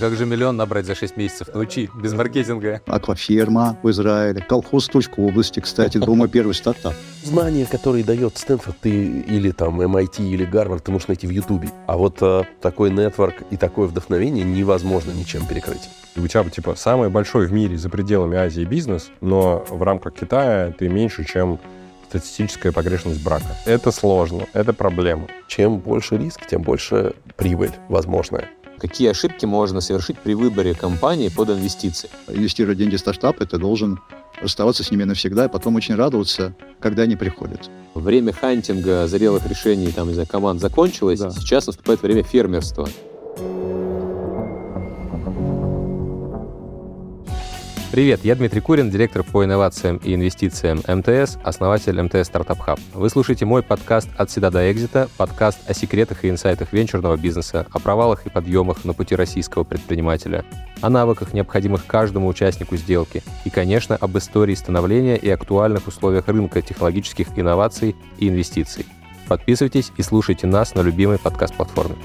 Как же миллион набрать за 6 месяцев? Научи, без маркетинга. Акваферма в Израиле, колхоз Тульской области, кстати, был мой первый стартап. Знания, которые дает Стэнфорд ты, или там MIT или Гарвард, ты можешь найти в Ютубе. А вот а, такой нетворк и такое вдохновение невозможно ничем перекрыть. У тебя, типа, самый большой в мире за пределами Азии бизнес, но в рамках Китая ты меньше, чем статистическая погрешность брака. Это сложно, это проблема. Чем больше риск, тем больше прибыль возможная. Какие ошибки можно совершить при выборе компании под инвестиции? Инвестируя деньги в стартапы, ты должен оставаться с ними навсегда и потом очень радоваться, когда они приходят. Время хантинга зрелых решений там, не знаю, команд закончилось, Да. сейчас наступает время фермерства. Привет, я Дмитрий Курин, директор по инновациям и инвестициям МТС, основатель МТС Стартап Хаб. Вы слушаете мой подкаст «От сида до экзита», подкаст о секретах и инсайтах венчурного бизнеса, о провалах и подъемах на пути российского предпринимателя, о навыках, необходимых каждому участнику сделки, и, конечно, об истории становления и актуальных условиях рынка технологических инноваций и инвестиций. Подписывайтесь и слушайте нас на любимой подкаст-платформе.